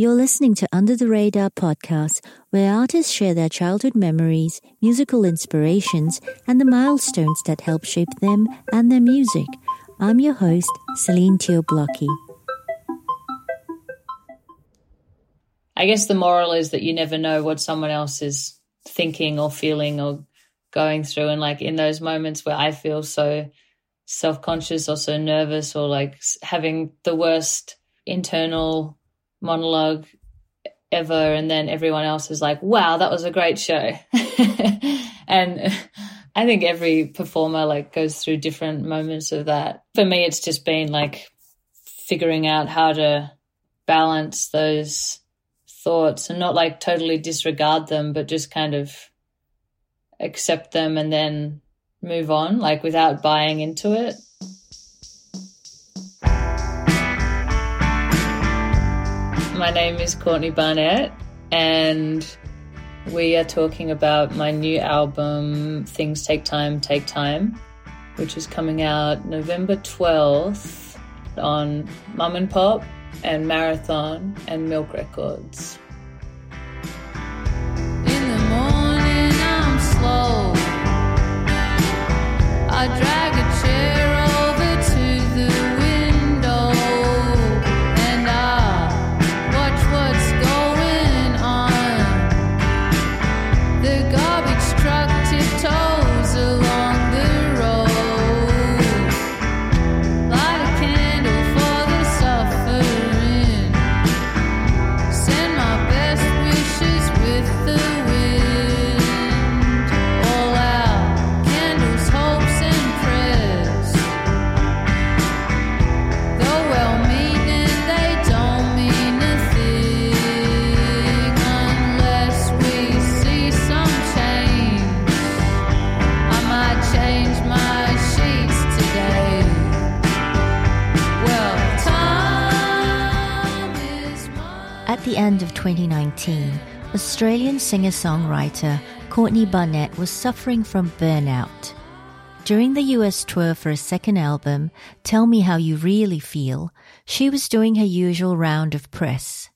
You're listening to Under the Radar podcast, where artists share their childhood memories, musical inspirations, and the milestones that help shape them and their music. I'm your host, Celine Teo-Blockey. I guess the moral is that you never know what someone else is thinking or feeling or going through. And like in those moments where I feel so self conscious or so nervous or like having the worst internal monologue ever and then everyone else is like wow that was a great show. And i think every performer like goes through different moments of that. For me it's just been like figuring out how to balance those thoughts and not like totally disregard them but just kind of accept them and then move on like without buying into it My name is Courtney Barnett, and we are talking about my new album, Things Take Time, Take Time, which is coming out November 12th on Mum and Pop and Marathon and Milk Records. In the morning, I'm slow. I drag a chair. Singer songwriter Courtney Barnett was suffering from burnout. During the US tour for a second album, Tell Me How You Really Feel, she was doing her usual round of press.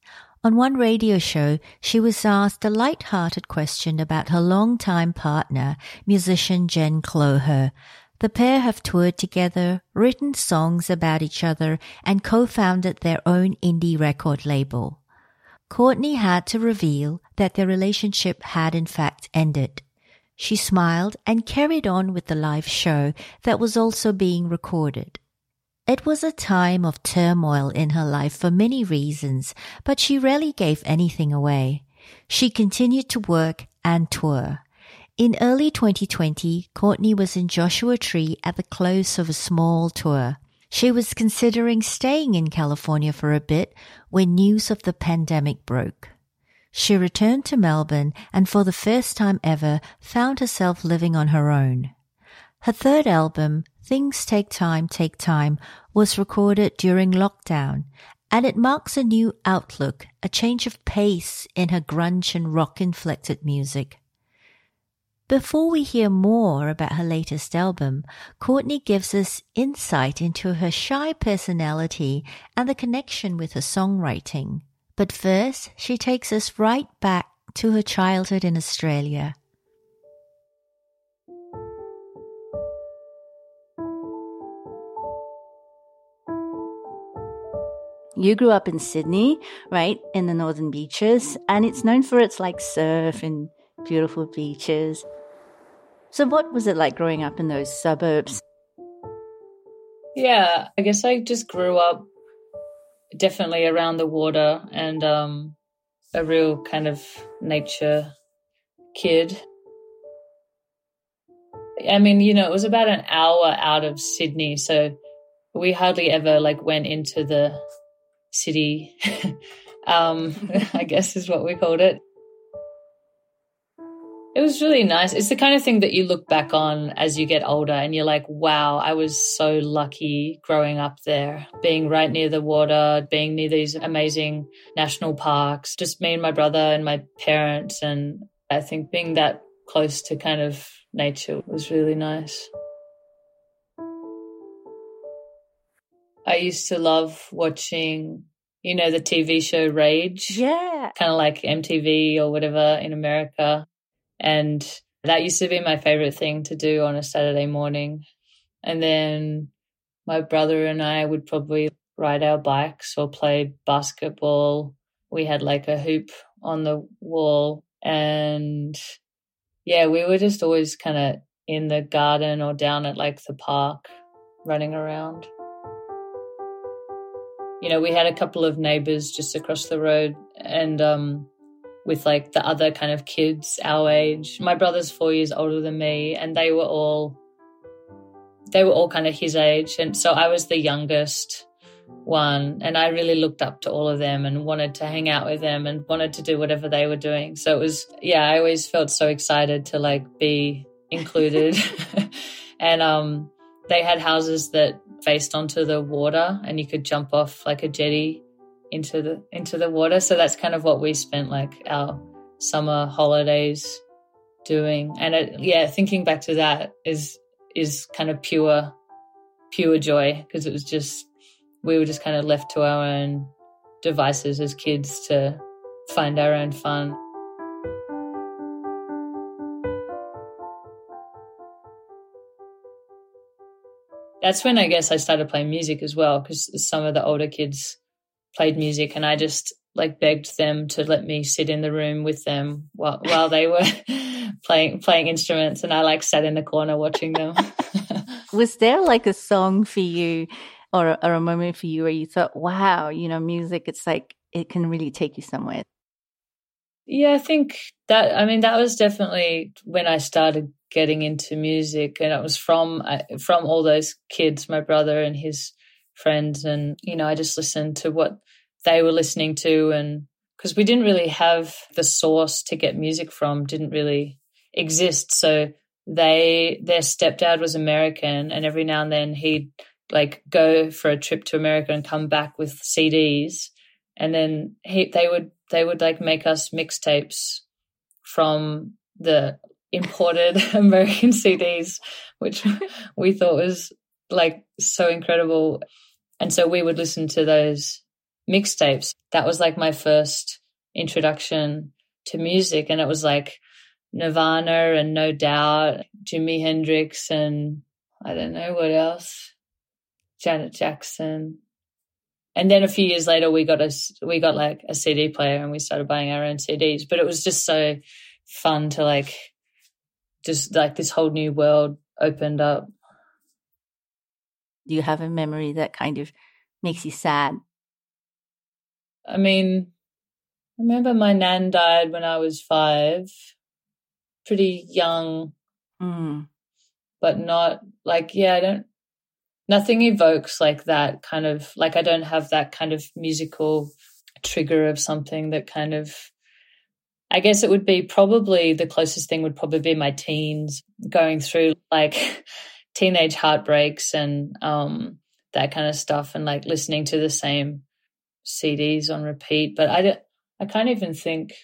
On one radio show, she was asked a light-hearted question about her longtime partner, musician Jen Cloher. The pair have toured together, written songs about each other, and co-founded their own indie record label. Courtney had to reveal that their relationship had in fact ended. She smiled and carried on with the live show that was also being recorded. It was a time of turmoil in her life for many reasons, but she rarely gave anything away. She continued to work and tour. In early 2020, Courtney was in Joshua Tree at the close of a small tour. She was considering staying in California for a bit when news of the pandemic broke. She returned to Melbourne and for the first time ever found herself living on her own. Her third album, Things Take Time, Take Time, was recorded during lockdown and it marks a new outlook, a change of pace in her grunge and rock inflected music. Before we hear more about her latest album, Courtney gives us insight into her shy personality and the connection with her songwriting. But first, she takes us right back to her childhood in Australia. You grew up in Sydney, right, in the northern beaches, and it's known for its like surf and beautiful beaches. So, what was it like growing up in those suburbs? Yeah, I guess I just grew up definitely around the water and um, a real kind of nature kid. I mean, you know, it was about an hour out of Sydney, so we hardly ever like went into the city. um, I guess is what we called it. It was really nice. It's the kind of thing that you look back on as you get older and you're like, wow, I was so lucky growing up there, being right near the water, being near these amazing national parks, just me and my brother and my parents. And I think being that close to kind of nature was really nice. I used to love watching you know, the TV show Rage. Yeah. Kind of like MTV or whatever in America. And that used to be my favorite thing to do on a Saturday morning. And then my brother and I would probably ride our bikes or play basketball. We had like a hoop on the wall. And yeah, we were just always kind of in the garden or down at like the park running around. You know, we had a couple of neighbors just across the road and um with like the other kind of kids our age. My brother's 4 years older than me and they were all they were all kind of his age and so I was the youngest one and I really looked up to all of them and wanted to hang out with them and wanted to do whatever they were doing. So it was yeah, I always felt so excited to like be included. and um they had houses that faced onto the water and you could jump off like a jetty into the into the water. So that's kind of what we spent like our summer holidays doing. And it, yeah, thinking back to that is is kind of pure pure joy because it was just we were just kind of left to our own devices as kids to find our own fun. That's when I guess I started playing music as well because some of the older kids played music and I just like begged them to let me sit in the room with them while while they were playing playing instruments and I like sat in the corner watching them. Was there like a song for you or, or a moment for you where you thought, wow, you know, music, it's like it can really take you somewhere? Yeah, I think that, I mean, that was definitely when I started getting into music and it was from, from all those kids, my brother and his friends. And, you know, I just listened to what they were listening to and because we didn't really have the source to get music from, didn't really exist. So they, their stepdad was American and every now and then he'd like go for a trip to America and come back with CDs, and then he, they would they would like make us mixtapes from the imported American CDs, which we thought was like so incredible. And so we would listen to those mixtapes. That was like my first introduction to music. And it was like Nirvana and No Doubt, Jimi Hendrix, and I don't know what else. Janet Jackson. And then a few years later, we got a we got like a CD player, and we started buying our own CDs. But it was just so fun to like, just like this whole new world opened up. Do you have a memory that kind of makes you sad? I mean, I remember my nan died when I was five, pretty young, mm. but not like yeah. I don't nothing evokes like that kind of like I don't have that kind of musical trigger of something that kind of I guess it would be probably the closest thing would probably be my teens going through like teenage heartbreaks and um that kind of stuff and like listening to the same CDs on repeat but I I can't even think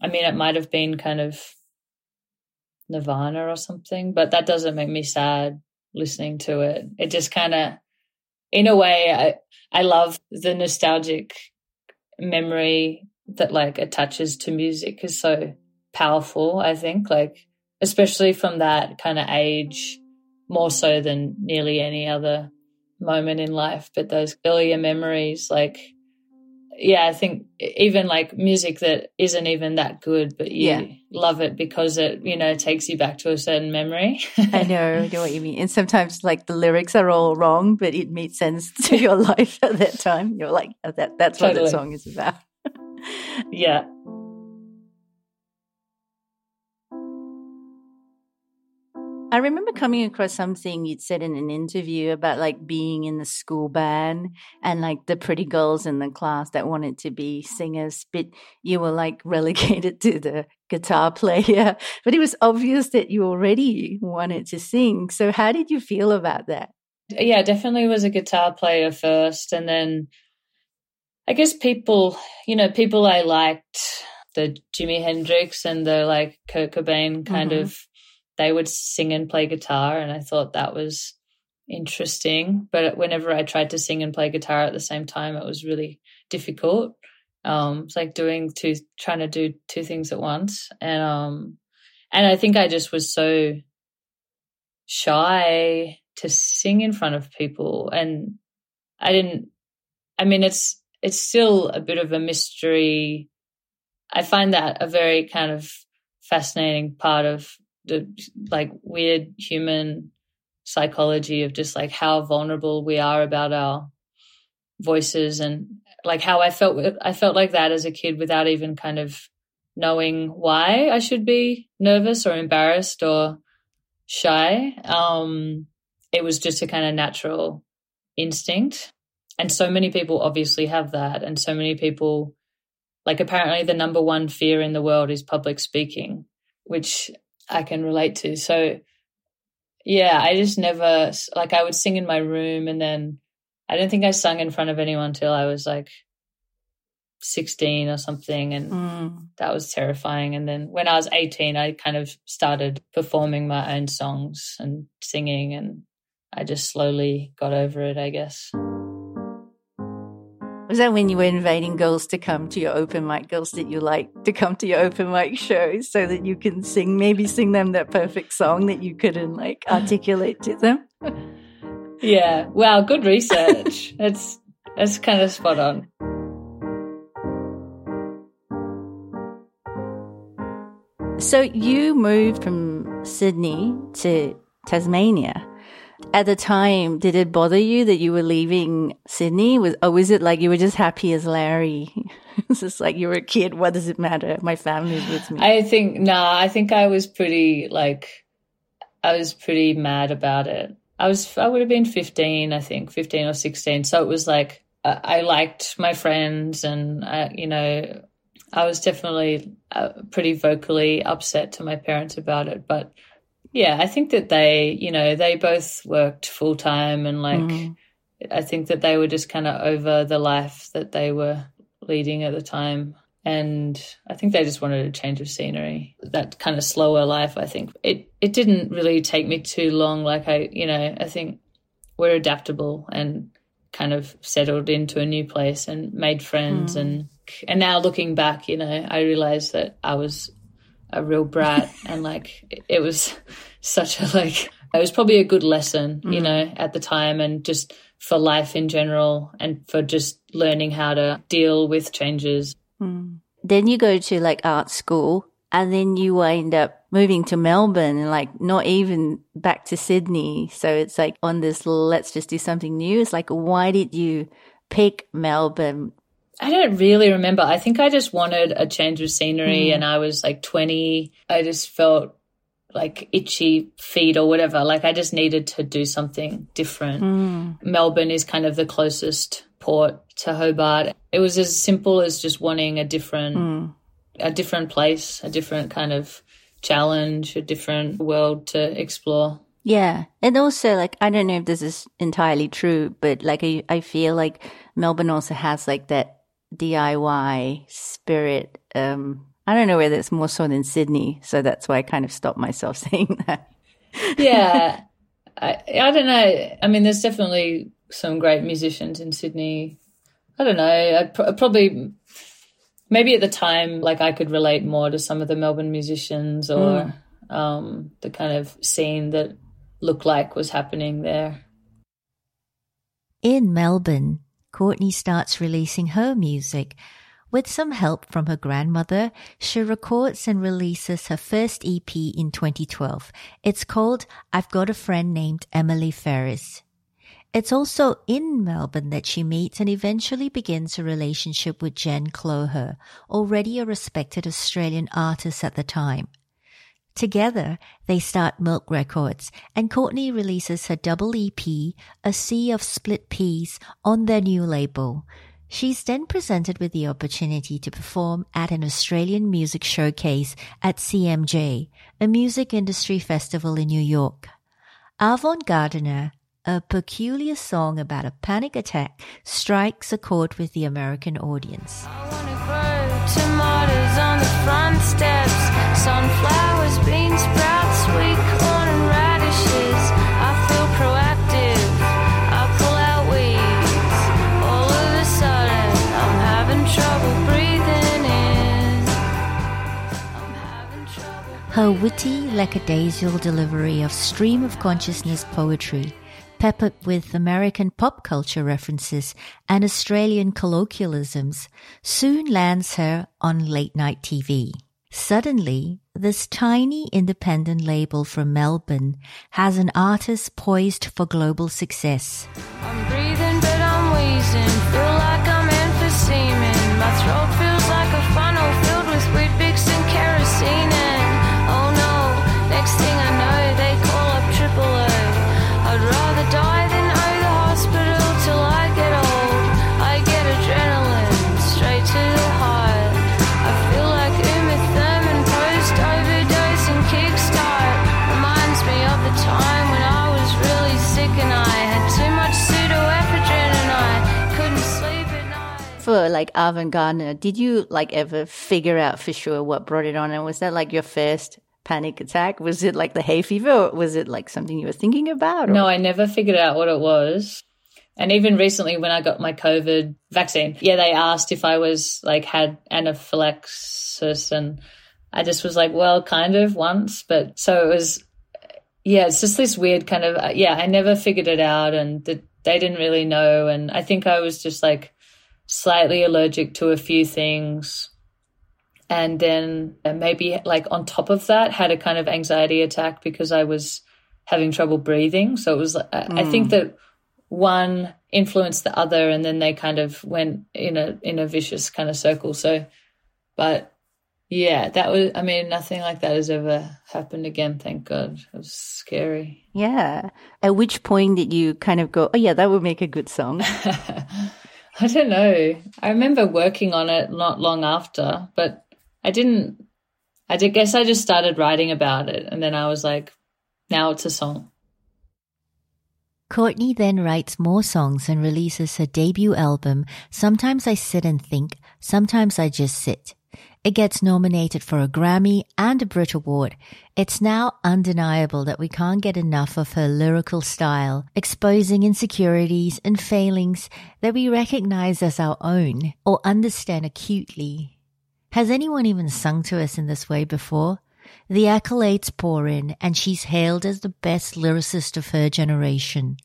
I mean it might have been kind of Nirvana or something but that doesn't make me sad listening to it. It just kind of, in a way, I I love the nostalgic memory that like attaches to music is so powerful. I think like especially from that kind of age, more so than nearly any other moment in life. But those earlier memories, like yeah, I think even like music that isn't even that good, but you yeah. love it because it, you know, takes you back to a certain memory. I know, I know what you mean. And sometimes like the lyrics are all wrong, but it made sense to your life at that time. You're like, oh, that that's totally. what the song is about. yeah. I remember coming across something you'd said in an interview about like being in the school band and like the pretty girls in the class that wanted to be singers, but you were like relegated to the guitar player. But it was obvious that you already wanted to sing. So how did you feel about that? Yeah, definitely was a guitar player first. And then I guess people, you know, people I liked, the Jimi Hendrix and the like Kurt Cobain kind mm-hmm. of they would sing and play guitar, and I thought that was interesting. But whenever I tried to sing and play guitar at the same time, it was really difficult. Um, it's like doing two, trying to do two things at once. And, um, and I think I just was so shy to sing in front of people. And I didn't, I mean, it's, it's still a bit of a mystery. I find that a very kind of fascinating part of the like weird human psychology of just like how vulnerable we are about our voices and like how I felt I felt like that as a kid without even kind of knowing why I should be nervous or embarrassed or shy. Um, it was just a kind of natural instinct. And so many people obviously have that. And so many people, like, apparently the number one fear in the world is public speaking, which I can relate to. So, yeah, I just never, like, I would sing in my room and then I don't think I sung in front of anyone till I was like 16 or something. And Mm. that was terrifying. And then when I was 18, I kind of started performing my own songs and singing, and I just slowly got over it, I guess. Was that when you were inviting girls to come to your open mic, girls that you like to come to your open mic shows so that you can sing, maybe sing them that perfect song that you couldn't like articulate to them? Yeah. Wow. Good research. That's that's kind of spot on. So you moved from Sydney to Tasmania. At the time, did it bother you that you were leaving Sydney? Was or was it like you were just happy as Larry? it's just like you were a kid. What does it matter? My family's with me. I think nah. I think I was pretty like I was pretty mad about it. I was I would have been fifteen, I think, fifteen or sixteen. So it was like I, I liked my friends, and I, you know, I was definitely uh, pretty vocally upset to my parents about it. But yeah, I think that they, you know, they both worked full time, and like Mhm. I think that they were just kind of over the life that they were leading at the time. And I think they just wanted a change of scenery, that kind of slower life. I think it, it didn't really take me too long. Like I, you know, I think we're adaptable and kind of settled into a new place and made friends. And, and now looking back, you know, I realized that I was a real brat and like it- was such a like it was probably a good lesson you mm. know at the time and just for life in general and for just learning how to deal with changes mm. then you go to like art school and then you wind up moving to Melbourne and like not even back to Sydney. So it's like on this, let's just do something new. It's like, why did you pick Melbourne? I don't really remember. I think I just wanted a change of scenery mm. and I was like 20. I just felt like itchy feet or whatever. Like I just needed to do something different. Mm. Melbourne is kind of the closest port to Hobart. It was as simple as just wanting a different mm. a different place, a different kind of challenge, a different world to explore. Yeah. And also like, I don't know if this is entirely true, but like I, I feel like Melbourne also has like that DIY spirit. Um, I don't know whether it's more so than Sydney. So that's why I kind of stopped myself saying that. yeah I, I don't know i mean there's definitely some great musicians in sydney i don't know i pr- probably maybe at the time like i could relate more to some of the melbourne musicians or um, the kind of scene that looked like was happening there In Melbourne, Courtney starts releasing her music. With some help from her grandmother, she records and releases her first EP in 2012. It's called I've Got a Friend Named Emily Ferris. It's also in Melbourne that she meets and eventually begins a relationship with Jen Cloher, already a respected Australian artist at the time. Together, they start Milk Records, and Courtney releases her double EP, A Sea of Split Peas, on their new label. She's then presented with the opportunity to perform at an Australian music showcase at CMJ, a music industry festival in New York. Avant Gardener, a peculiar song about a panic attack, strikes a chord with the American audience. Her witty, lackadaisical delivery of stream of consciousness poetry, peppered with American pop culture references and Australian colloquialisms, soon lands her on late night TV. Suddenly, this tiny independent label from Melbourne has an artist poised for global success. I'm breathing, but I'm wheezing. Feel like I'm. My throat like Avant Gardener, did you like ever figure out for sure what brought it on? And was that like your first panic attack? Was it like the hay fever or was it like something you were thinking about? or- No, I never figured out what it was. And even recently, when I got my COVID vaccine, yeah, they asked if I was like had anaphylaxis, and I just was like, well, kind of once, but so it was, yeah, it's just this weird kind of, uh, yeah, I never figured it out, and the, they didn't really know, and I think I was just like slightly allergic to a few things. And then maybe like on top of that, had a kind of anxiety attack because I was having trouble breathing. So it was, I I think hmm. that one influenced the other and then they kind of went in a in a vicious kind of circle so but yeah that was i mean nothing like that has ever happened again thank god it was scary Yeah. At which point did you kind of go, oh yeah, that would make a good song? i don't know i remember working on it not long after but i didn't i did, guess i just started writing about it and then i was like now it's a song Courtney then writes more songs and releases her debut album, Sometimes I Sit and Think, Sometimes I Just Sit. It gets nominated for a Grammy and a Brit Award. It's now undeniable that we can't get enough of her lyrical style, exposing insecurities and failings that we recognize as our own or understand acutely. Has anyone even sung to us in this way before? The accolades pour in, and she's hailed as the best lyricist of her generation.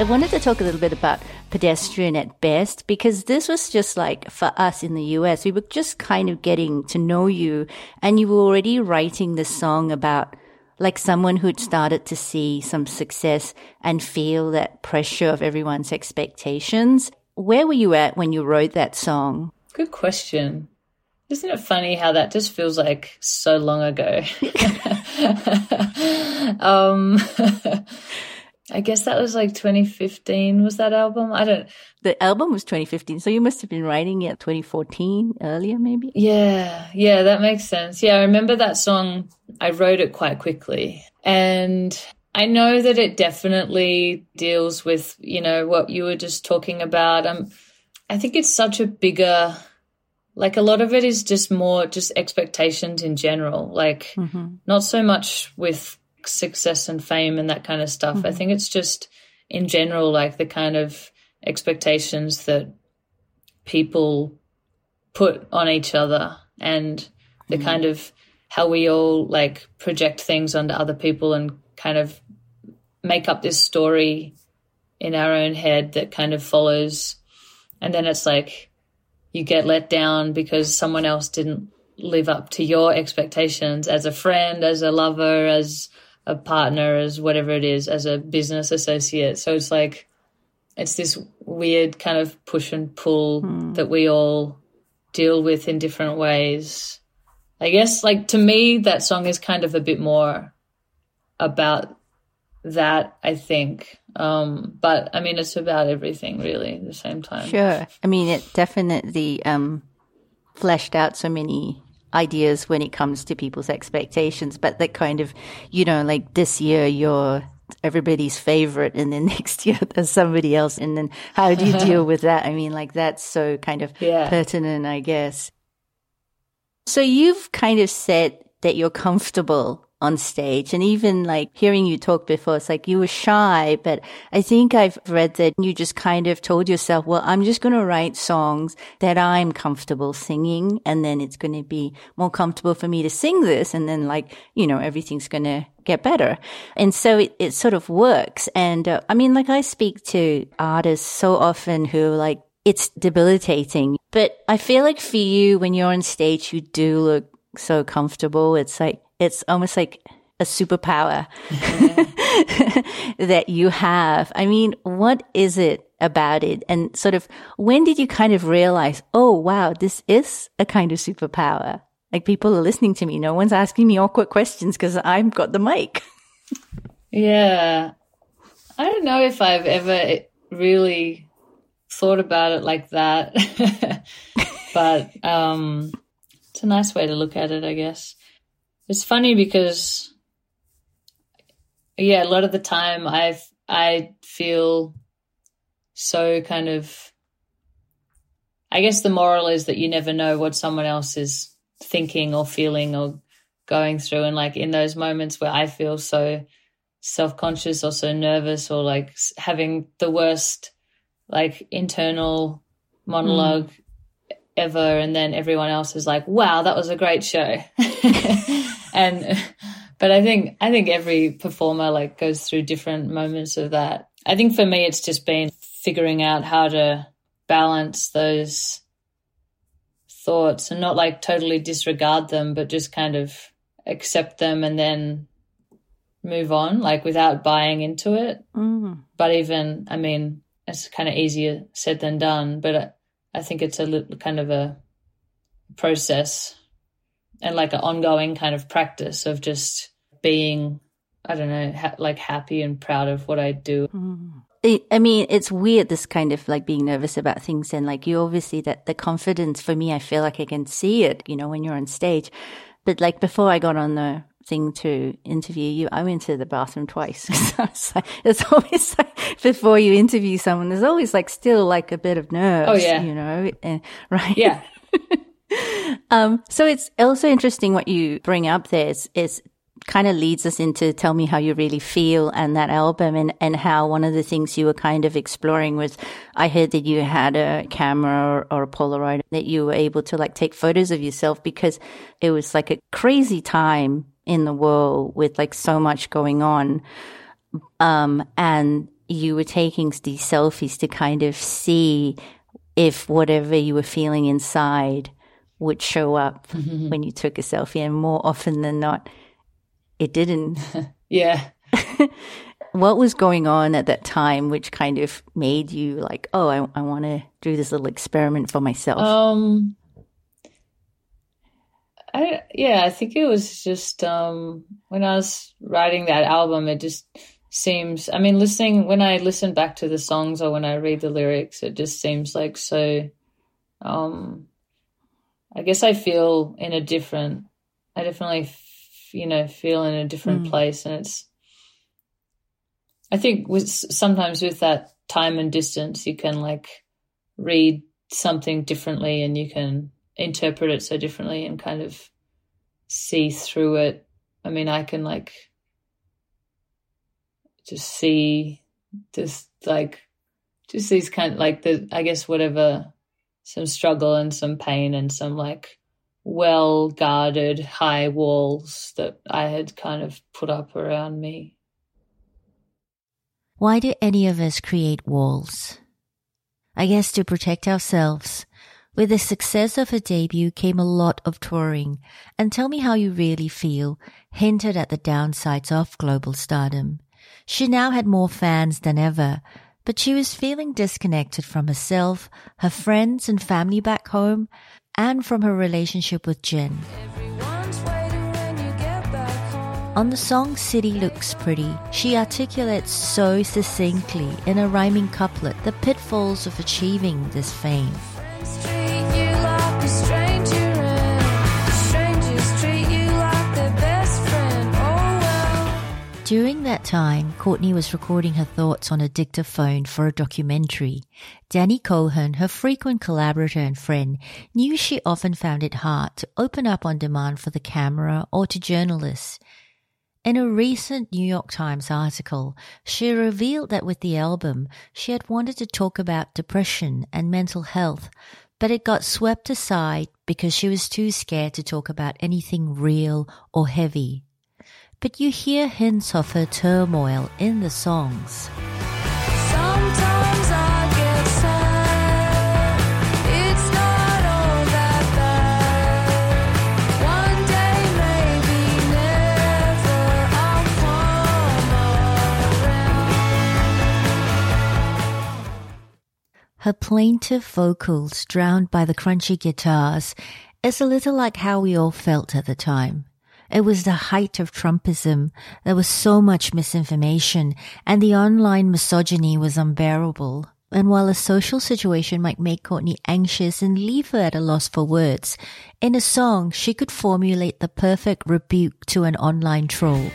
I wanted to talk a little bit about pedestrian at best because this was just like for us in the US, we were just kind of getting to know you and you were already writing this song about like someone who'd started to see some success and feel that pressure of everyone's expectations. Where were you at when you wrote that song? good question isn't it funny how that just feels like so long ago um i guess that was like 2015 was that album i don't The album was 2015, so you must have been writing it 2014 earlier, maybe? Yeah, yeah, that makes sense. Yeah, I remember that song. I wrote it quite quickly. And I know that it definitely deals with, you know, what you were just talking about. Um, I think it's such a bigger, like a lot of it is just more just expectations in general, like not so much with success and fame and that kind of stuff. I mm-hmm. think it's just in general, like the kind of expectations that people put on each other and the mm-hmm. kind of how we all like project things onto other people and kind of make up this story in our own head that kind of follows. And then it's like you get let down because someone else didn't live up to your expectations as a friend as a lover as a partner, as whatever it is, as a business associate. So it's like it's this weird kind of push and pull that we all deal with in different ways. I guess like to me that song is kind of a bit more about that, I think. Um but I mean it's about everything really at the same time. Sure. I mean, it definitely um, fleshed out so many ideas when it comes to people's expectations. But that kind of, you know, like this year you're everybody's favorite, and then next year there's somebody else, and then how do you deal with that? I mean, like that's so kind of Yeah. pertinent, I guess. So you've kind of said that you're comfortable on stage and even like hearing you talk before, it's like you were shy, but I think I've read that you just kind of told yourself, well, I'm just going to write songs that I'm comfortable singing. And then it's going to be more comfortable for me to sing this. And then like, you know, everything's going to get better. And so it, it sort of works. And uh, I mean, like I speak to artists so often who like, it's debilitating. But I feel like for you, when you're on stage, you do look so comfortable. It's like, it's almost like a superpower that you have. I mean, what is it about it? And sort of when did you kind of realize, oh, wow, this is a kind of superpower? Like people are listening to me. No one's asking me awkward questions because I've got the mic. Yeah. I don't know if I've ever really thought about it like that. but um it's a nice way to look at it, I guess. It's funny because yeah, a lot of the time I I feel so kind of I guess the moral is that you never know what someone else is thinking or feeling or going through. And like in those moments where I feel so self-conscious or so nervous or like having the worst like internal monologue hmm. ever and then everyone else is like wow that was a great show and but i think i think every performer like goes through different moments of that. I think for me it's just been figuring out how to balance those thoughts and not like totally disregard them but just kind of accept them and then move on like without buying into it. Mm. but even i mean it's kind of easier said than done but I, I think it's a little kind of a process and like an ongoing kind of practice of just being i don't know ha- like happy and proud of what i do mm. I I mean, it's weird, this kind of like being nervous about things. And like, you obviously, that the confidence for me, I feel like I can see it, you know, when you're on stage. But like, before I got on the thing to interview you, I went to the bathroom twice. so it's, like, it's always like, before you interview someone, there's always like still like a bit of nerves, Oh, yeah. you know, and, right? yeah Um, so it's also interesting what you bring up there. It's, it's kind of leads us into tell me how you really feel and that album and, and how one of the things you were kind of exploring was I heard that you had a camera or, or a Polaroid that you were able to like take photos of yourself because it was like a crazy time in the world with like so much going on. Um, and you were taking these selfies to kind of see if whatever you were feeling inside would show up when you took a selfie. And more often than not, it didn't. yeah what was going on at that time, which kind of made you like, oh, I, I want to do this little experiment for myself? Um, I yeah, I think it was just um when I was writing that album, it just seems. I mean, listening when I listen back to the songs or when I read the lyrics, it just seems like so. Um, I guess I feel in a different. I definitely, f- you know, feel in a different hmm. place, and it's. I think with sometimes with that time and distance, you can like read something differently and you can interpret it so differently and kind of see through it. I mean, I can like just see this like just these kind like the I guess whatever some struggle and some pain and some like well guarded high walls that I had kind of put up around me. Why do any of us create walls? I guess to protect ourselves. With the success of her debut came a lot of touring, and Tell Me How You Really Feel hinted at the downsides of global stardom. She now had more fans than ever, but she was feeling disconnected from herself, her friends and family back home, and from her relationship with Jen. On the song City Looks Pretty, she articulates so succinctly in a rhyming couplet the pitfalls of achieving this fame. During that time, Courtney was recording her thoughts on a dictaphone for a documentary. Danny Cohen, her frequent collaborator and friend, knew she often found it hard to open up on demand for the camera or to journalists. In a recent New York Times article, she revealed that with the album, she had wanted to talk about depression and mental health, but it got swept aside because she was too scared to talk about anything real or heavy but you hear hints of her turmoil in the songs. Her plaintive vocals, drowned by the crunchy guitars, is a little like how we all felt at the time. It was the height of Trumpism. There was so much misinformation and the online misogyny was unbearable. And while a social situation might make Courtney anxious and leave her at a loss for words, in a song she could formulate the perfect rebuke to an online troll.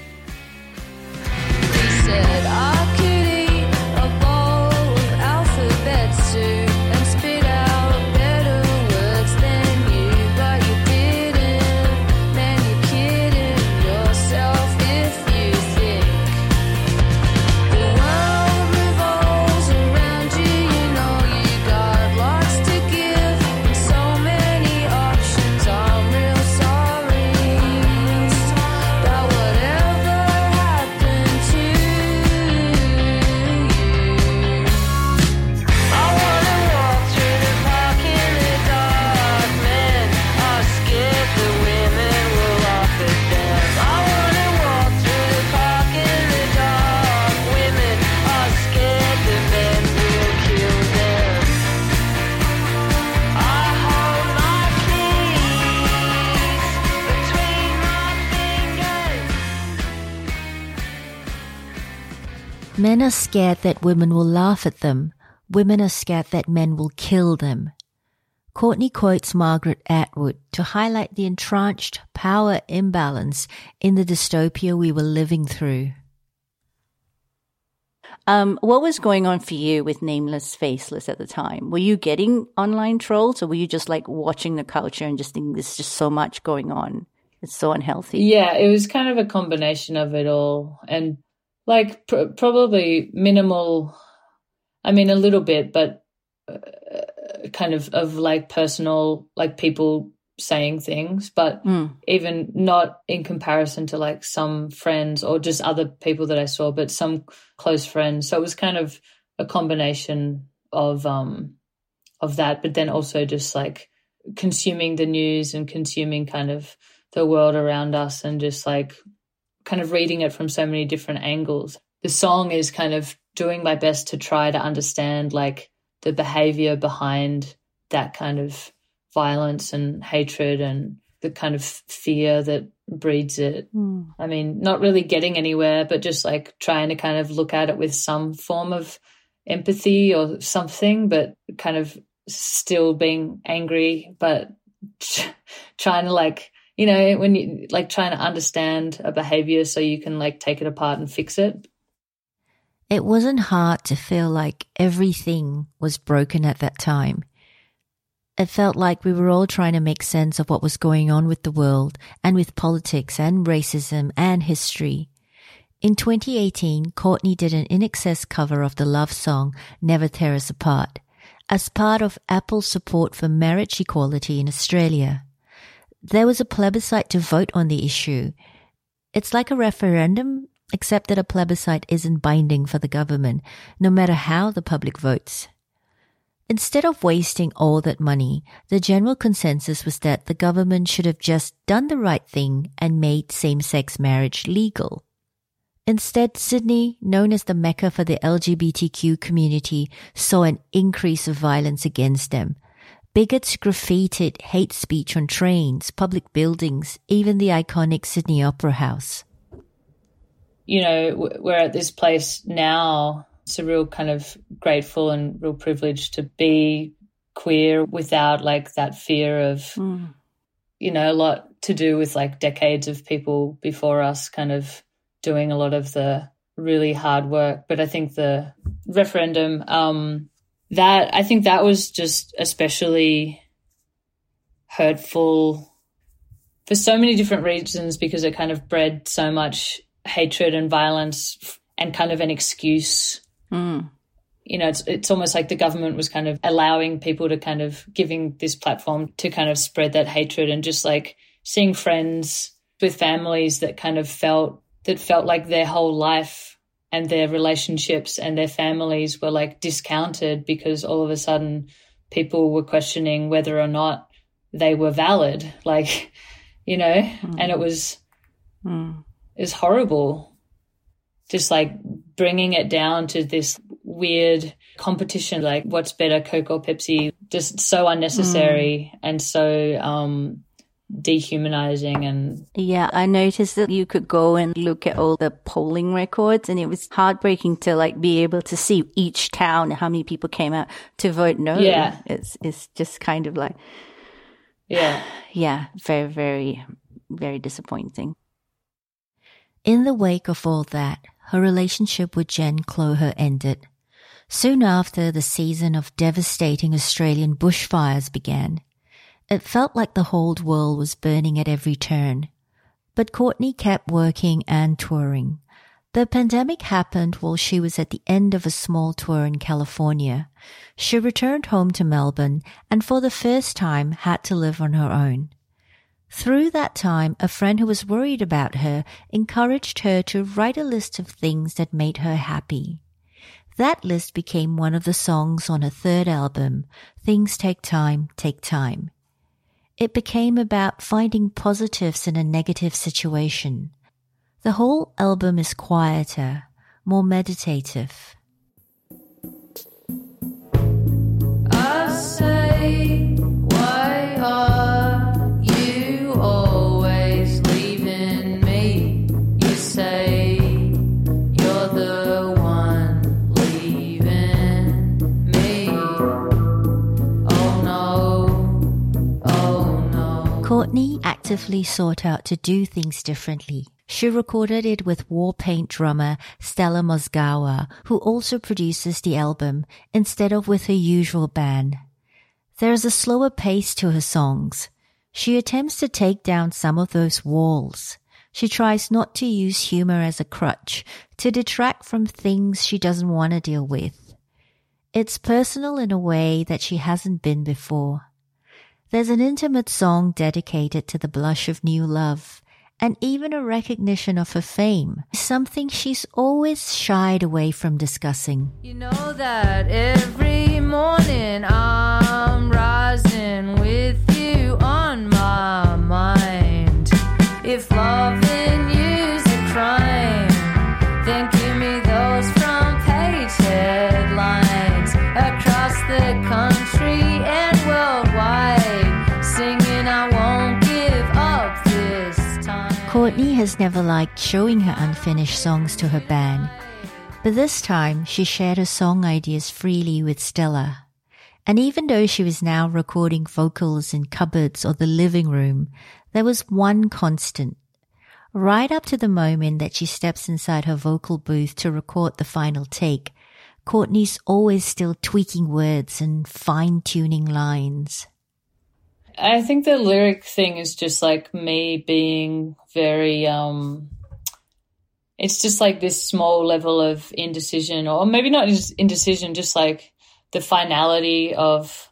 Men are scared that women will laugh at them. Women are scared that men will kill them. Courtney quotes Margaret Atwood to highlight the entrenched power imbalance in the dystopia we were living through. Um, what was going on for you with Nameless Faceless at the time? Were you getting online trolls or were you just like watching the culture and just thinking there's just so much going on? It's so unhealthy. Yeah, it was kind of a combination of it all. And like pr- probably minimal. I mean, a little bit, but uh, kind of of like personal, like people saying things, but mm. even not in comparison to like some friends or just other people that I saw, but some close friends. So it was kind of a combination of um of that, but then also just like consuming the news and consuming kind of the world around us and just like kind of reading it from so many different angles. The song is kind of doing my best to try to understand like the behavior behind that kind of violence and hatred and the kind of fear that breeds it. Mm. I mean, not really getting anywhere, but just like trying to kind of look at it with some form of empathy or something, but kind of still being angry, but trying to like you know, when you like trying to understand a behavior so you can like take it apart and fix it. It wasn't hard to feel like everything was broken at that time. It felt like we were all trying to make sense of what was going on with the world and with politics and racism and history. In 2018, Courtney did an INXS cover of the love song Never Tear Us Apart as part of Apple's support for marriage equality in Australia there was a plebiscite to vote on the issue. It's like a referendum, except that a plebiscite isn't binding for the government, no matter how the public votes. Instead of wasting all that money, the general consensus was that the government should have just done the right thing and made same-sex marriage legal. Instead, Sydney, known as the Mecca for the LGBTQ community, saw an increase of violence against them. Bigots graffitied hate speech on trains, public buildings, even the iconic Sydney Opera House. You know, we're at this place now it's a real kind of grateful and real privilege to be queer without like that fear of mm. you know a lot to do with like decades of people before us kind of doing a lot of the really hard work but i think the referendum um that i think that was just especially hurtful for so many different reasons because it kind of bred so much hatred and violence and kind of an excuse Mm. You know, it's it's almost like the government was kind of allowing people to kind of giving this platform to kind of spread that hatred and just like seeing friends with families that kind of felt that felt like their whole life and their relationships and their families were like discounted because all of a sudden people were questioning whether or not they were valid like you know mm. and it was mm. it was horrible just like bringing it down to this weird competition like what's better coke or pepsi just so unnecessary mm. and so um dehumanizing and yeah i noticed that you could go and look at all the polling records and it was heartbreaking to like be able to see each town how many people came out to vote no yeah it's it's just kind of like yeah yeah very very very disappointing in the wake of all that her relationship with Jen Cloher ended. Soon after, the season of devastating Australian bushfires began. It felt like the whole world was burning at every turn. But Courtney kept working and touring. The pandemic happened while she was at the end of a small tour in California. She returned home to Melbourne and for the first time had to live on her own. Through that time, a friend who was worried about her encouraged her to write a list of things that made her happy. That list became one of the songs on her third album, Things Take Time, Take Time. It became about finding positives in a negative situation. The whole album is quieter, more meditative. I say, why are Courtney actively sought out to do things differently. She recorded it with Warpaint drummer Stella Mozgawa, who also produces the album, instead of with her usual band. There is a slower pace to her songs. She attempts to take down some of those walls. She tries not to use humor as a crutch to detract from things she doesn't want to deal with. It's personal in a way that she hasn't been before. There's an intimate song dedicated to the blush of new love, and even a recognition of her fame, something she's always shied away from discussing. You know that every morning I'm rising with you on my mind. If loving you's has never liked showing her unfinished songs to her band, but this time she shared her song ideas freely with Stella. And even though she was now recording vocals in cupboards or the living room, there was one constant. Right up to the moment that she steps inside her vocal booth to record the final take, Courtney's always still tweaking words and fine tuning lines. I think the lyric thing is just like me being very um it's just like this small level of indecision or maybe not just indecision just like the finality of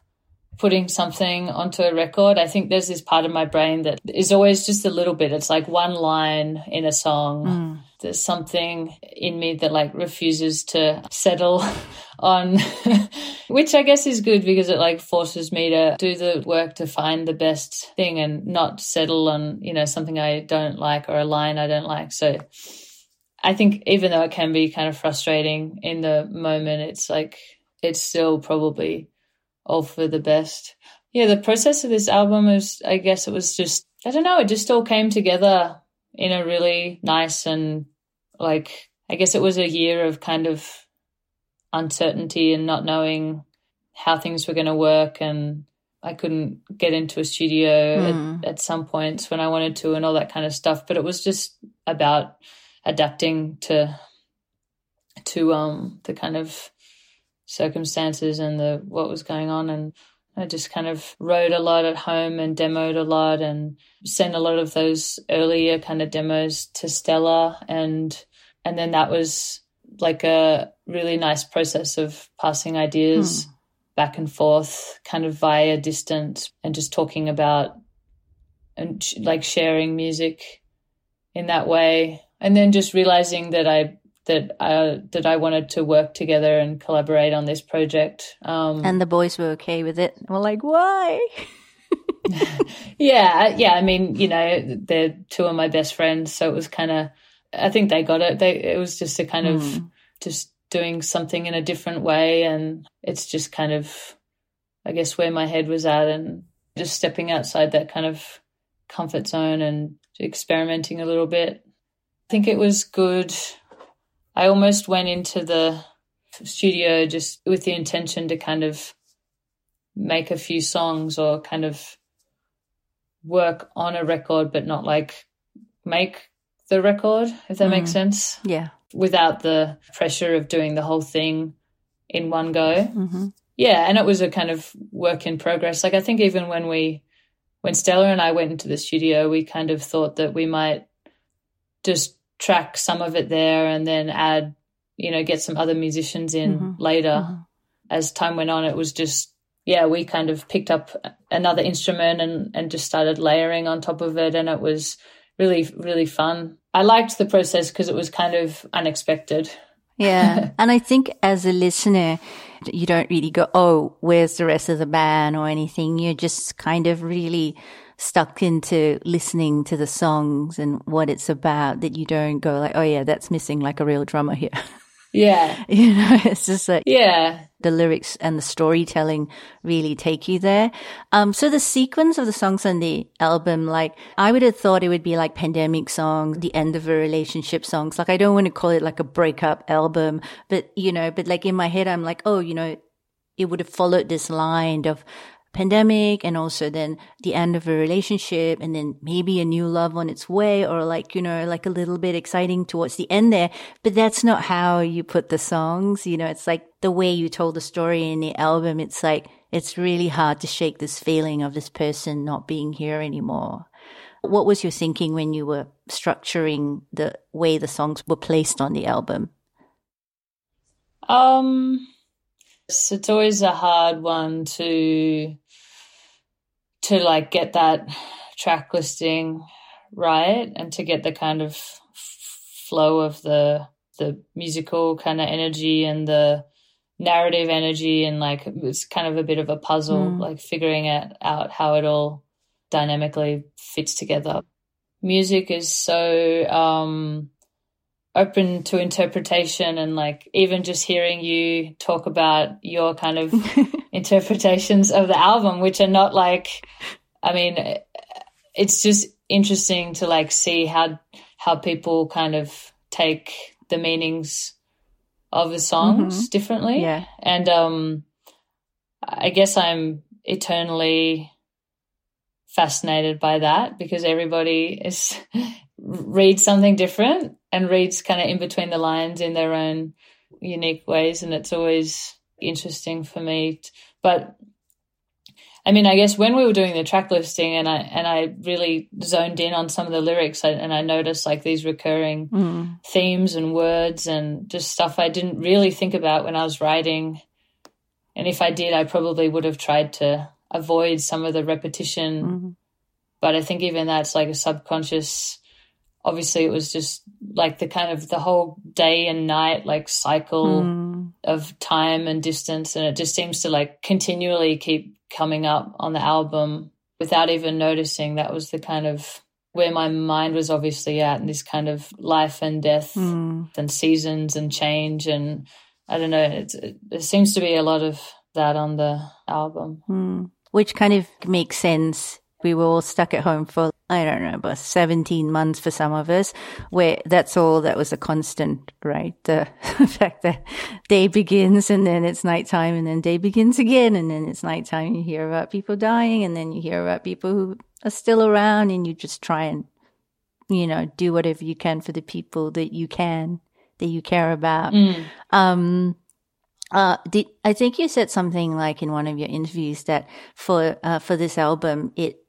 putting something onto a record, I think there's this part of my brain that is always just a little bit. It's like one line in a song. Mm. There's something in me that like refuses to settle on, which I guess is good because it like forces me to do the work to find the best thing and not settle on, you know, something I don't like or a line I don't like. So I think even though it can be kind of frustrating in the moment, it's like, it's still probably all for the best. Yeah, the process of this album is, I guess it was just, I don't know, it just all came together in a really nice and like, I guess it was a year of kind of uncertainty and not knowing how things were going to work. And I couldn't get into a studio Mm. at, at some points when I wanted to and all that kind of stuff. But it was just about adapting to, to, um, the kind of circumstances and the what was going on and I just kind of wrote a lot at home and demoed a lot and sent a lot of those earlier kind of demos to Stella and and then that was like a really nice process of passing ideas back and forth kind of via distance and just talking about and sh- like sharing music in that way and then just realizing that I that I that I wanted to work together and collaborate on this project. Um, And the boys were okay with it. We're like, why? yeah, yeah. I mean, you know, they're two of my best friends, so it was kind of. I think they got it. They it was just a kind of Mm. just doing something in a different way, and it's just kind of, I guess, where my head was at, and just stepping outside that kind of comfort zone and experimenting a little bit. I think it was good. I almost went into the studio just with the intention to kind of make a few songs or kind of work on a record, but not like make the record, if that makes mm. sense, Yeah. Without the pressure of doing the whole thing in one go. hmm Yeah, and it was a kind of work in progress. Like I think even when we when Stella and I went into the studio, we kind of thought that we might just track some of it there and then add, you know, get some other musicians in Mhm. later. Mhm. As time went on, it was just yeah, we kind of picked up another instrument and and just started layering on top of it and it was really really fun. I liked the process because it was kind of unexpected. Yeah. and I think as a listener, you don't really go, oh, where's the rest of the band or anything. You're just kind of really stuck into listening to the songs and what it's about that you don't go like, oh yeah, that's missing like a real drummer here. Yeah. you know, it's just like Yeah. the lyrics and the storytelling really take you there. Um, so the sequence of the songs on the album, like I would have thought it would be like pandemic songs, the end of a relationship songs. Like I don't want to call it like a breakup album, but you know, but like in my head, I'm like, oh, you know, it would have followed this line of pandemic and also then the end of a relationship and then maybe a new love on its way or like, you know, like a little bit exciting towards the end there. But that's not how you put the songs. You know, it's like the way you told the story in the album. It's like, it's really hard to shake this feeling of this person not being here anymore. What was your thinking when you were structuring the way the songs were placed on the album? Um, it's, it's always a hard one to to like get that track listing right and to get the kind of flow of the the musical kind of energy and the narrative energy and like it's kind of a bit of a puzzle Mm. like figuring it out how it all dynamically fits together music is so um open to interpretation and like even just hearing you talk about your kind of interpretations of the album which are not like i mean it's just interesting to like see how how people kind of take the meanings of the songs differently Yeah. and um i guess i'm eternally fascinated by that because everybody is reads something different and reads kind of in between the lines in their own unique ways and it's always interesting for me but I mean, I guess when we were doing the track listing and I and I really zoned in on some of the lyrics and I noticed like these recurring Mm. themes and words and just stuff I didn't really think about when I was writing. And if I did, I probably would have tried to avoid some of the repetition. Mm-hmm. But I think even that's like a subconscious. Obviously, it was just like the kind of the whole day and night like cycle Mm. of time and distance, and it just seems to like continually keep coming up on the album without even noticing. That was the kind of where my mind was obviously at, in this kind of life and death Mm. and seasons and change and I don't know. It's, it, there seems to be a lot of that on the album. Mm. Which kind of makes sense. We were all stuck at home for, I don't know, about 17 months for some of us, where that's all that was a constant, right? The fact that day begins and then it's nighttime and then day begins again and then it's nighttime. You hear about people dying and then you hear about people who are still around and you just try and, you know, do whatever you can for the people that you can, that you care about. Mm. Um, uh, did, I think you said something like in one of your interviews that for uh, for this album, it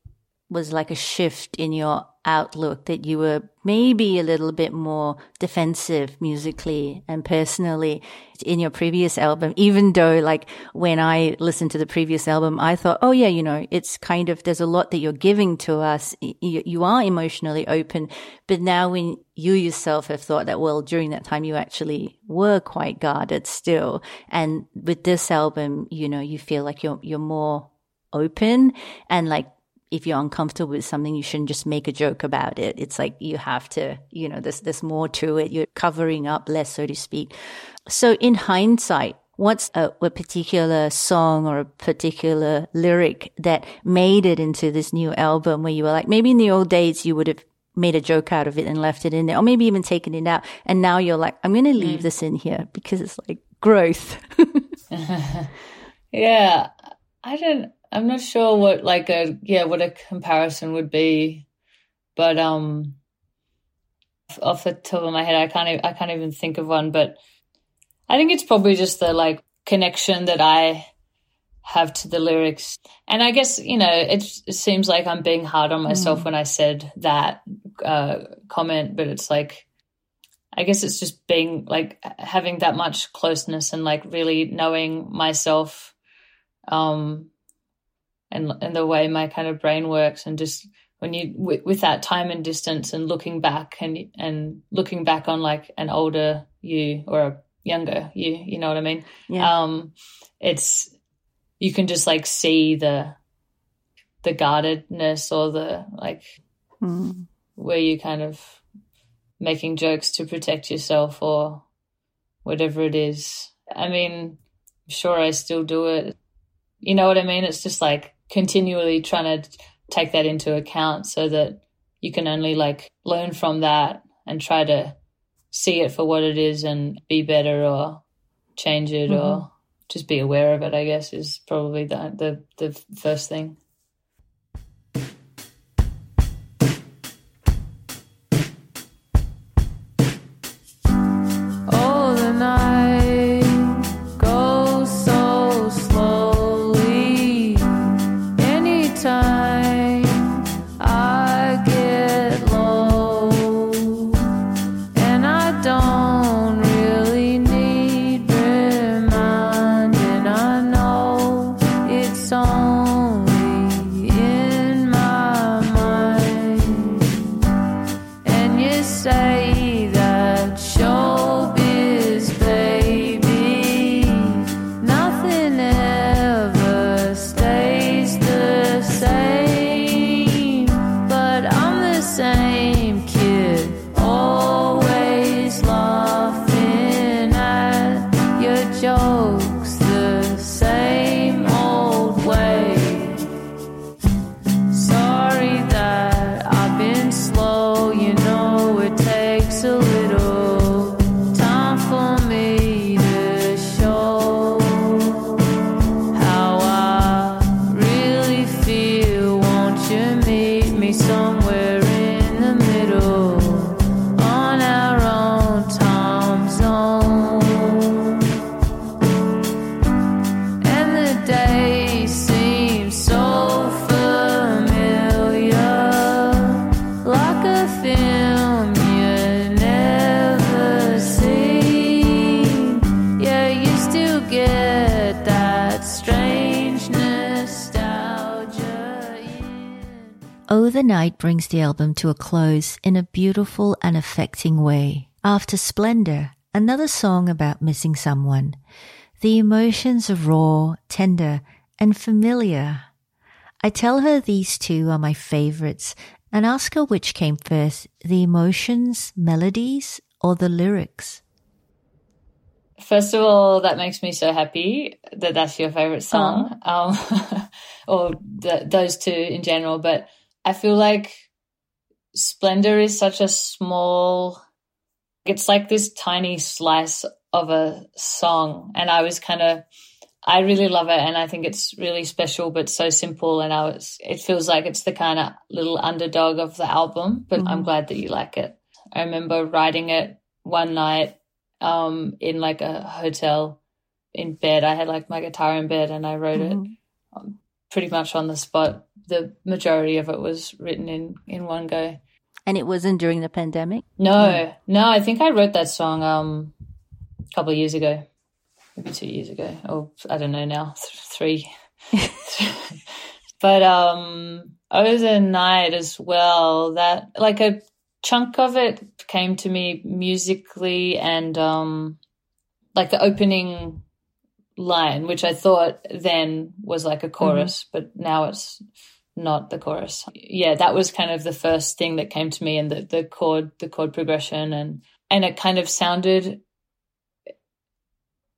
was like a shift in your outlook that you were maybe a little bit more defensive musically and personally in your previous album, even though like when I listened to the previous album, I thought, oh yeah, you know, it's kind of, there's a lot that you're giving to us. You, you are emotionally open. But now when you yourself have thought that, well, during that time, you actually were quite guarded still. And with this album, you know, you feel like you're, you're more open and like if you're uncomfortable with something, you shouldn't just make a joke about it. It's like you have to, you know, there's there's more to it. You're covering up less, so to speak. So in hindsight, what's a, a particular song or a particular lyric that made it into this new album where you were like, maybe in the old days you would have made a joke out of it and left it in there, or maybe even taken it out, and now you're like, I'm going to leave this in here because it's like growth. Yeah, I don't. I'm not sure what like a yeah what a comparison would be, but um, off the top of my head, I can't. I can't even think of one. But I think it's probably just the like connection that I have to the lyrics, and I guess you know it's, it seems like I'm being hard on myself when I said that uh, comment, but it's like. I guess it's just being like having that much closeness and like really knowing myself um, and and the way my kind of brain works, and just when you with, with that time and distance, and looking back and and looking back on like an older you or a younger you, you know what I mean? Yeah. Um, it's you can just like see the the guardedness or the like Mm. where you kind of making jokes to protect yourself or whatever it is. I mean, I'm sure I still do it. You know what I mean? It's just like continually trying to take that into account so that you can only like learn from that and try to see it for what it is and be better or change it or mm-hmm. just be aware of it, I guess is probably the the, the first thing. Night brings the album to a close in a beautiful and affecting way. After Splendour, another song about missing someone. The emotions are raw, tender, and familiar. I tell her these two are my favorites and ask her which came first, the emotions, melodies, or the lyrics. First of all, that makes me so happy that that's your favorite song, um, or the, those two in general. But I feel like Splendour is such a small, it's like this tiny slice of a song. And I was kind of, I really love it. And I think it's really special, but so simple. And I was, it feels like it's the kind of little underdog of the album, but mm-hmm. I'm glad that you like it. I remember writing it one night um, in like a hotel in bed. I had like my guitar in bed and I wrote mm-hmm. it um, pretty much on the spot. The majority of it was written in in one go. And it wasn't during the pandemic. No, no. I think I wrote that song um, a couple of years ago, maybe two years ago, or I don't know now, th- three. but um, over the night as well, that like a chunk of it came to me musically and um, like the opening line, which I thought then was like a chorus, mm-hmm. but now it's not the chorus. Yeah, that was kind of the first thing that came to me and the, the chord, the chord progression and, and it kind of sounded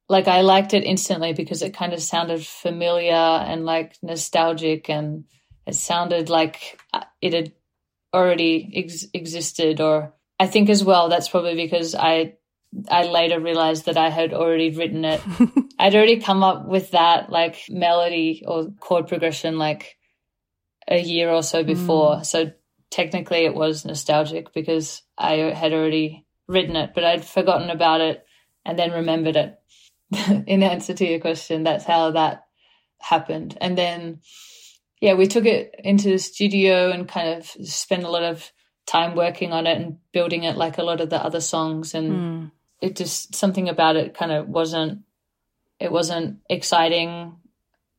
like I liked it instantly because it kind of sounded familiar and like nostalgic and it sounded like it had already ex- existed or I think as well that's probably because I I later realized that I had already written it. I'd already come up with that like melody or chord progression like a year or so before. Mm. So technically it was nostalgic because I had already written it, but I'd forgotten about it and then remembered it. In answer to your question, that's how that happened. And then yeah, we took it into the studio and kind of spent a lot of time working on it and building it like a lot of the other songs. And mm. It just something about it kind of wasn't it wasn't exciting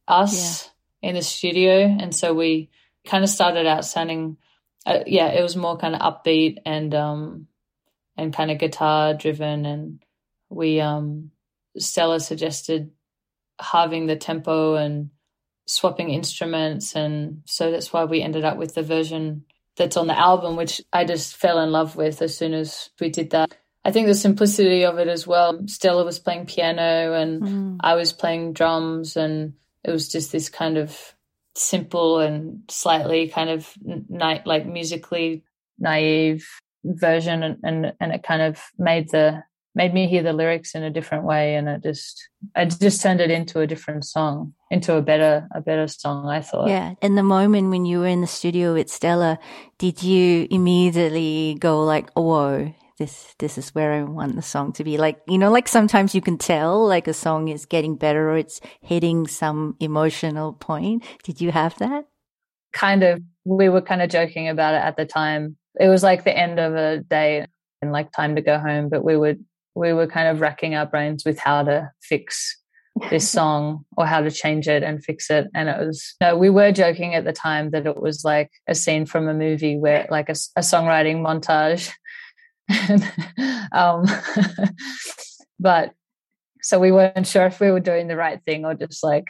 us yeah. in the studio, and so we kind of started out sounding. Uh, yeah, it was more kind of upbeat and um and kind of guitar driven, and we um Stella suggested halving the tempo and swapping instruments. And so that's why we ended up with the version that's on the album, which I just fell in love with as soon as we did that. I think the simplicity of it as well. Stella was playing piano and mm. I was playing drums, and it was just this kind of simple and slightly kind of night like musically naive version, and, and and it kind of made the made me hear the lyrics in a different way and it just it just turned it into a different song into a better a better song i thought yeah in the moment when you were in the studio with stella did you immediately go like whoa this this is where i want the song to be. Like you know like sometimes you can tell like a song is getting better or it's hitting some emotional point. Did you have that? Kind of. We were kind of joking about it at the time. It was like the end of a day and like time to go home but we would we were kind of racking our brains with how to fix this song or how to change it and fix it. And it was, no, we were joking at the time that it was like a scene from a movie where, like a, a songwriting montage. um, but so we weren't sure if we were doing the right thing or just like,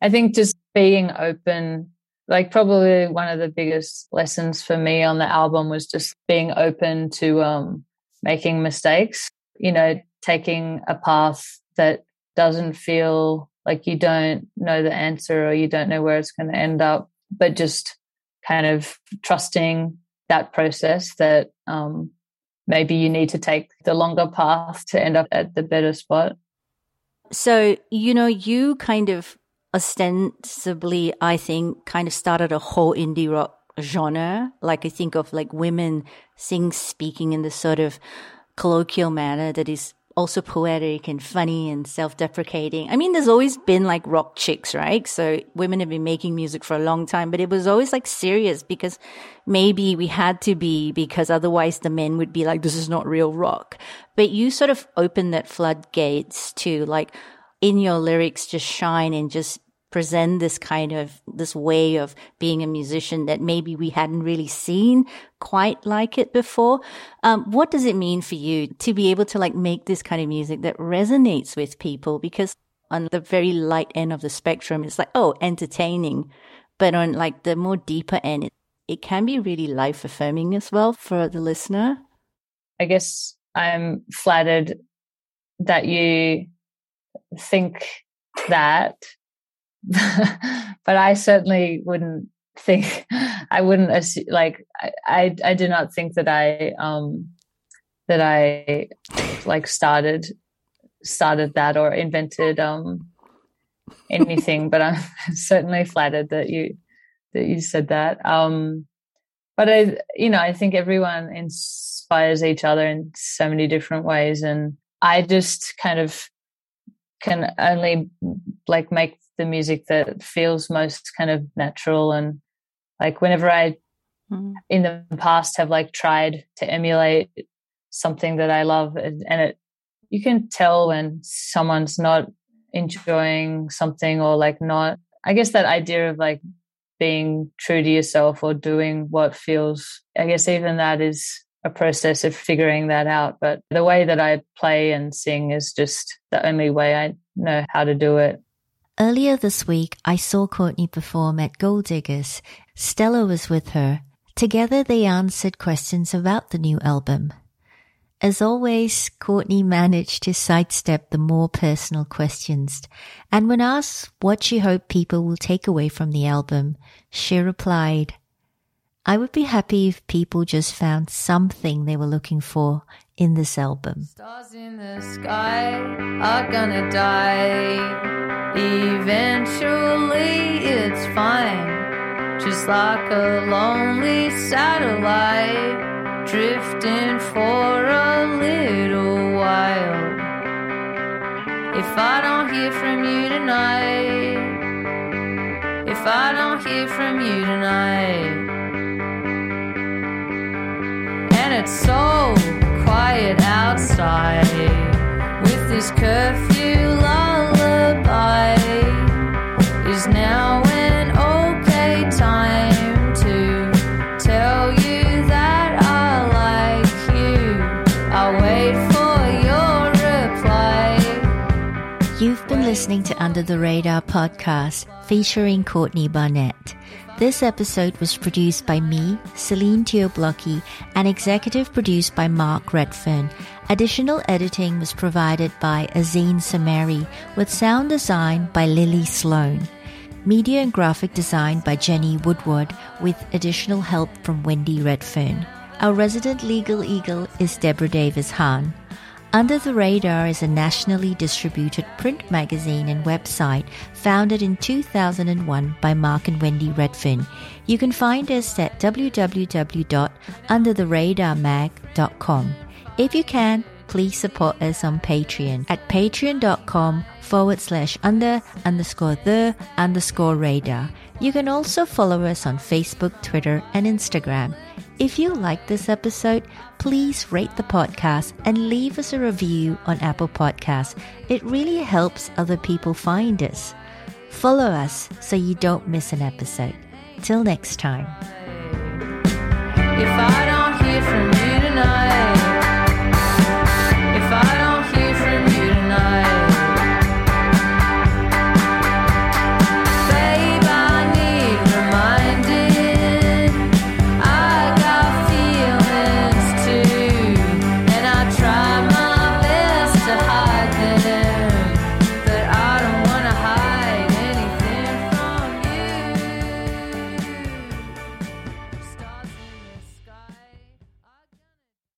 I think just being open, like probably one of the biggest lessons for me on the album was just being open to um, making mistakes you know, taking a path that doesn't feel like you don't know the answer or you don't know where it's going to end up, but just kind of trusting that process that um, maybe you need to take the longer path to end up at the better spot. So, you know, you kind of ostensibly, I think, kind of started a whole indie rock genre. Like I think of like women sing speaking in this sort of colloquial manner that is also poetic and funny and self-deprecating. I mean, there's always been like rock chicks, right? So women have been making music for a long time, but it was always like serious because maybe we had to be because otherwise the men would be like, this is not real rock. But you sort of open that floodgates to like in your lyrics just shine and just present this kind of this way of being a musician that maybe we hadn't really seen quite like it before. Um, what does it mean for you to be able to like make this kind of music that resonates with people? Because on the very light end of the spectrum, it's like, oh, entertaining. But on like the more deeper end, it, it can be really life affirming as well for the listener. I guess I'm flattered that you think that, but I certainly wouldn't think I wouldn't like I, I I do not think that I um that I like started started that or invented um anything but i'm certainly flattered that you that you said that um but i you know i think everyone inspires each other in so many different ways and i just kind of can only like make the music that feels most kind of natural and like whenever i mm. in the past have like tried to emulate something that i love and it you can tell when someone's not enjoying something or like not i guess that idea of like being true to yourself or doing what feels i guess even that is a process of figuring that out but the way that i play and sing is just the only way i know how to do it earlier this week i saw courtney perform at gold diggers stella was with her together they answered questions about the new album as always, Courtney managed to sidestep the more personal questions, and when asked what she hoped people will take away from the album, she replied, I would be happy if people just found something they were looking for in this album. Stars in the sky are gonna die. Eventually, it's fine. Just like a lonely satellite drifting for a little while. If I don't hear from you tonight, if I don't hear from you tonight, and it's so quiet outside with this curfew listening to Under the Radar podcast featuring Courtney Barnett. This episode was produced by me, Celine Teo-Blockey, and executive produced by Mark Redfern. Additional editing was provided by Azine Samari, with sound design by Lily Sloan. Media and graphic design by Jenny Woodward, with additional help from Wendy Redfern. Our resident legal eagle is Deborah Davis Hahn. Under the Radar is a nationally distributed print magazine and website founded in 2001 by Mark and Wendy Redfern. You can find us at www.undertheradarmag.com. If you can, please support us on Patreon at patreon.com forward slash under underscore the underscore radar. You can also follow us on Facebook, Twitter, and Instagram. If you like this episode, please rate the podcast and leave us a review on Apple Podcasts. It really helps other people find us. Follow us so you don't miss an episode. Till next time.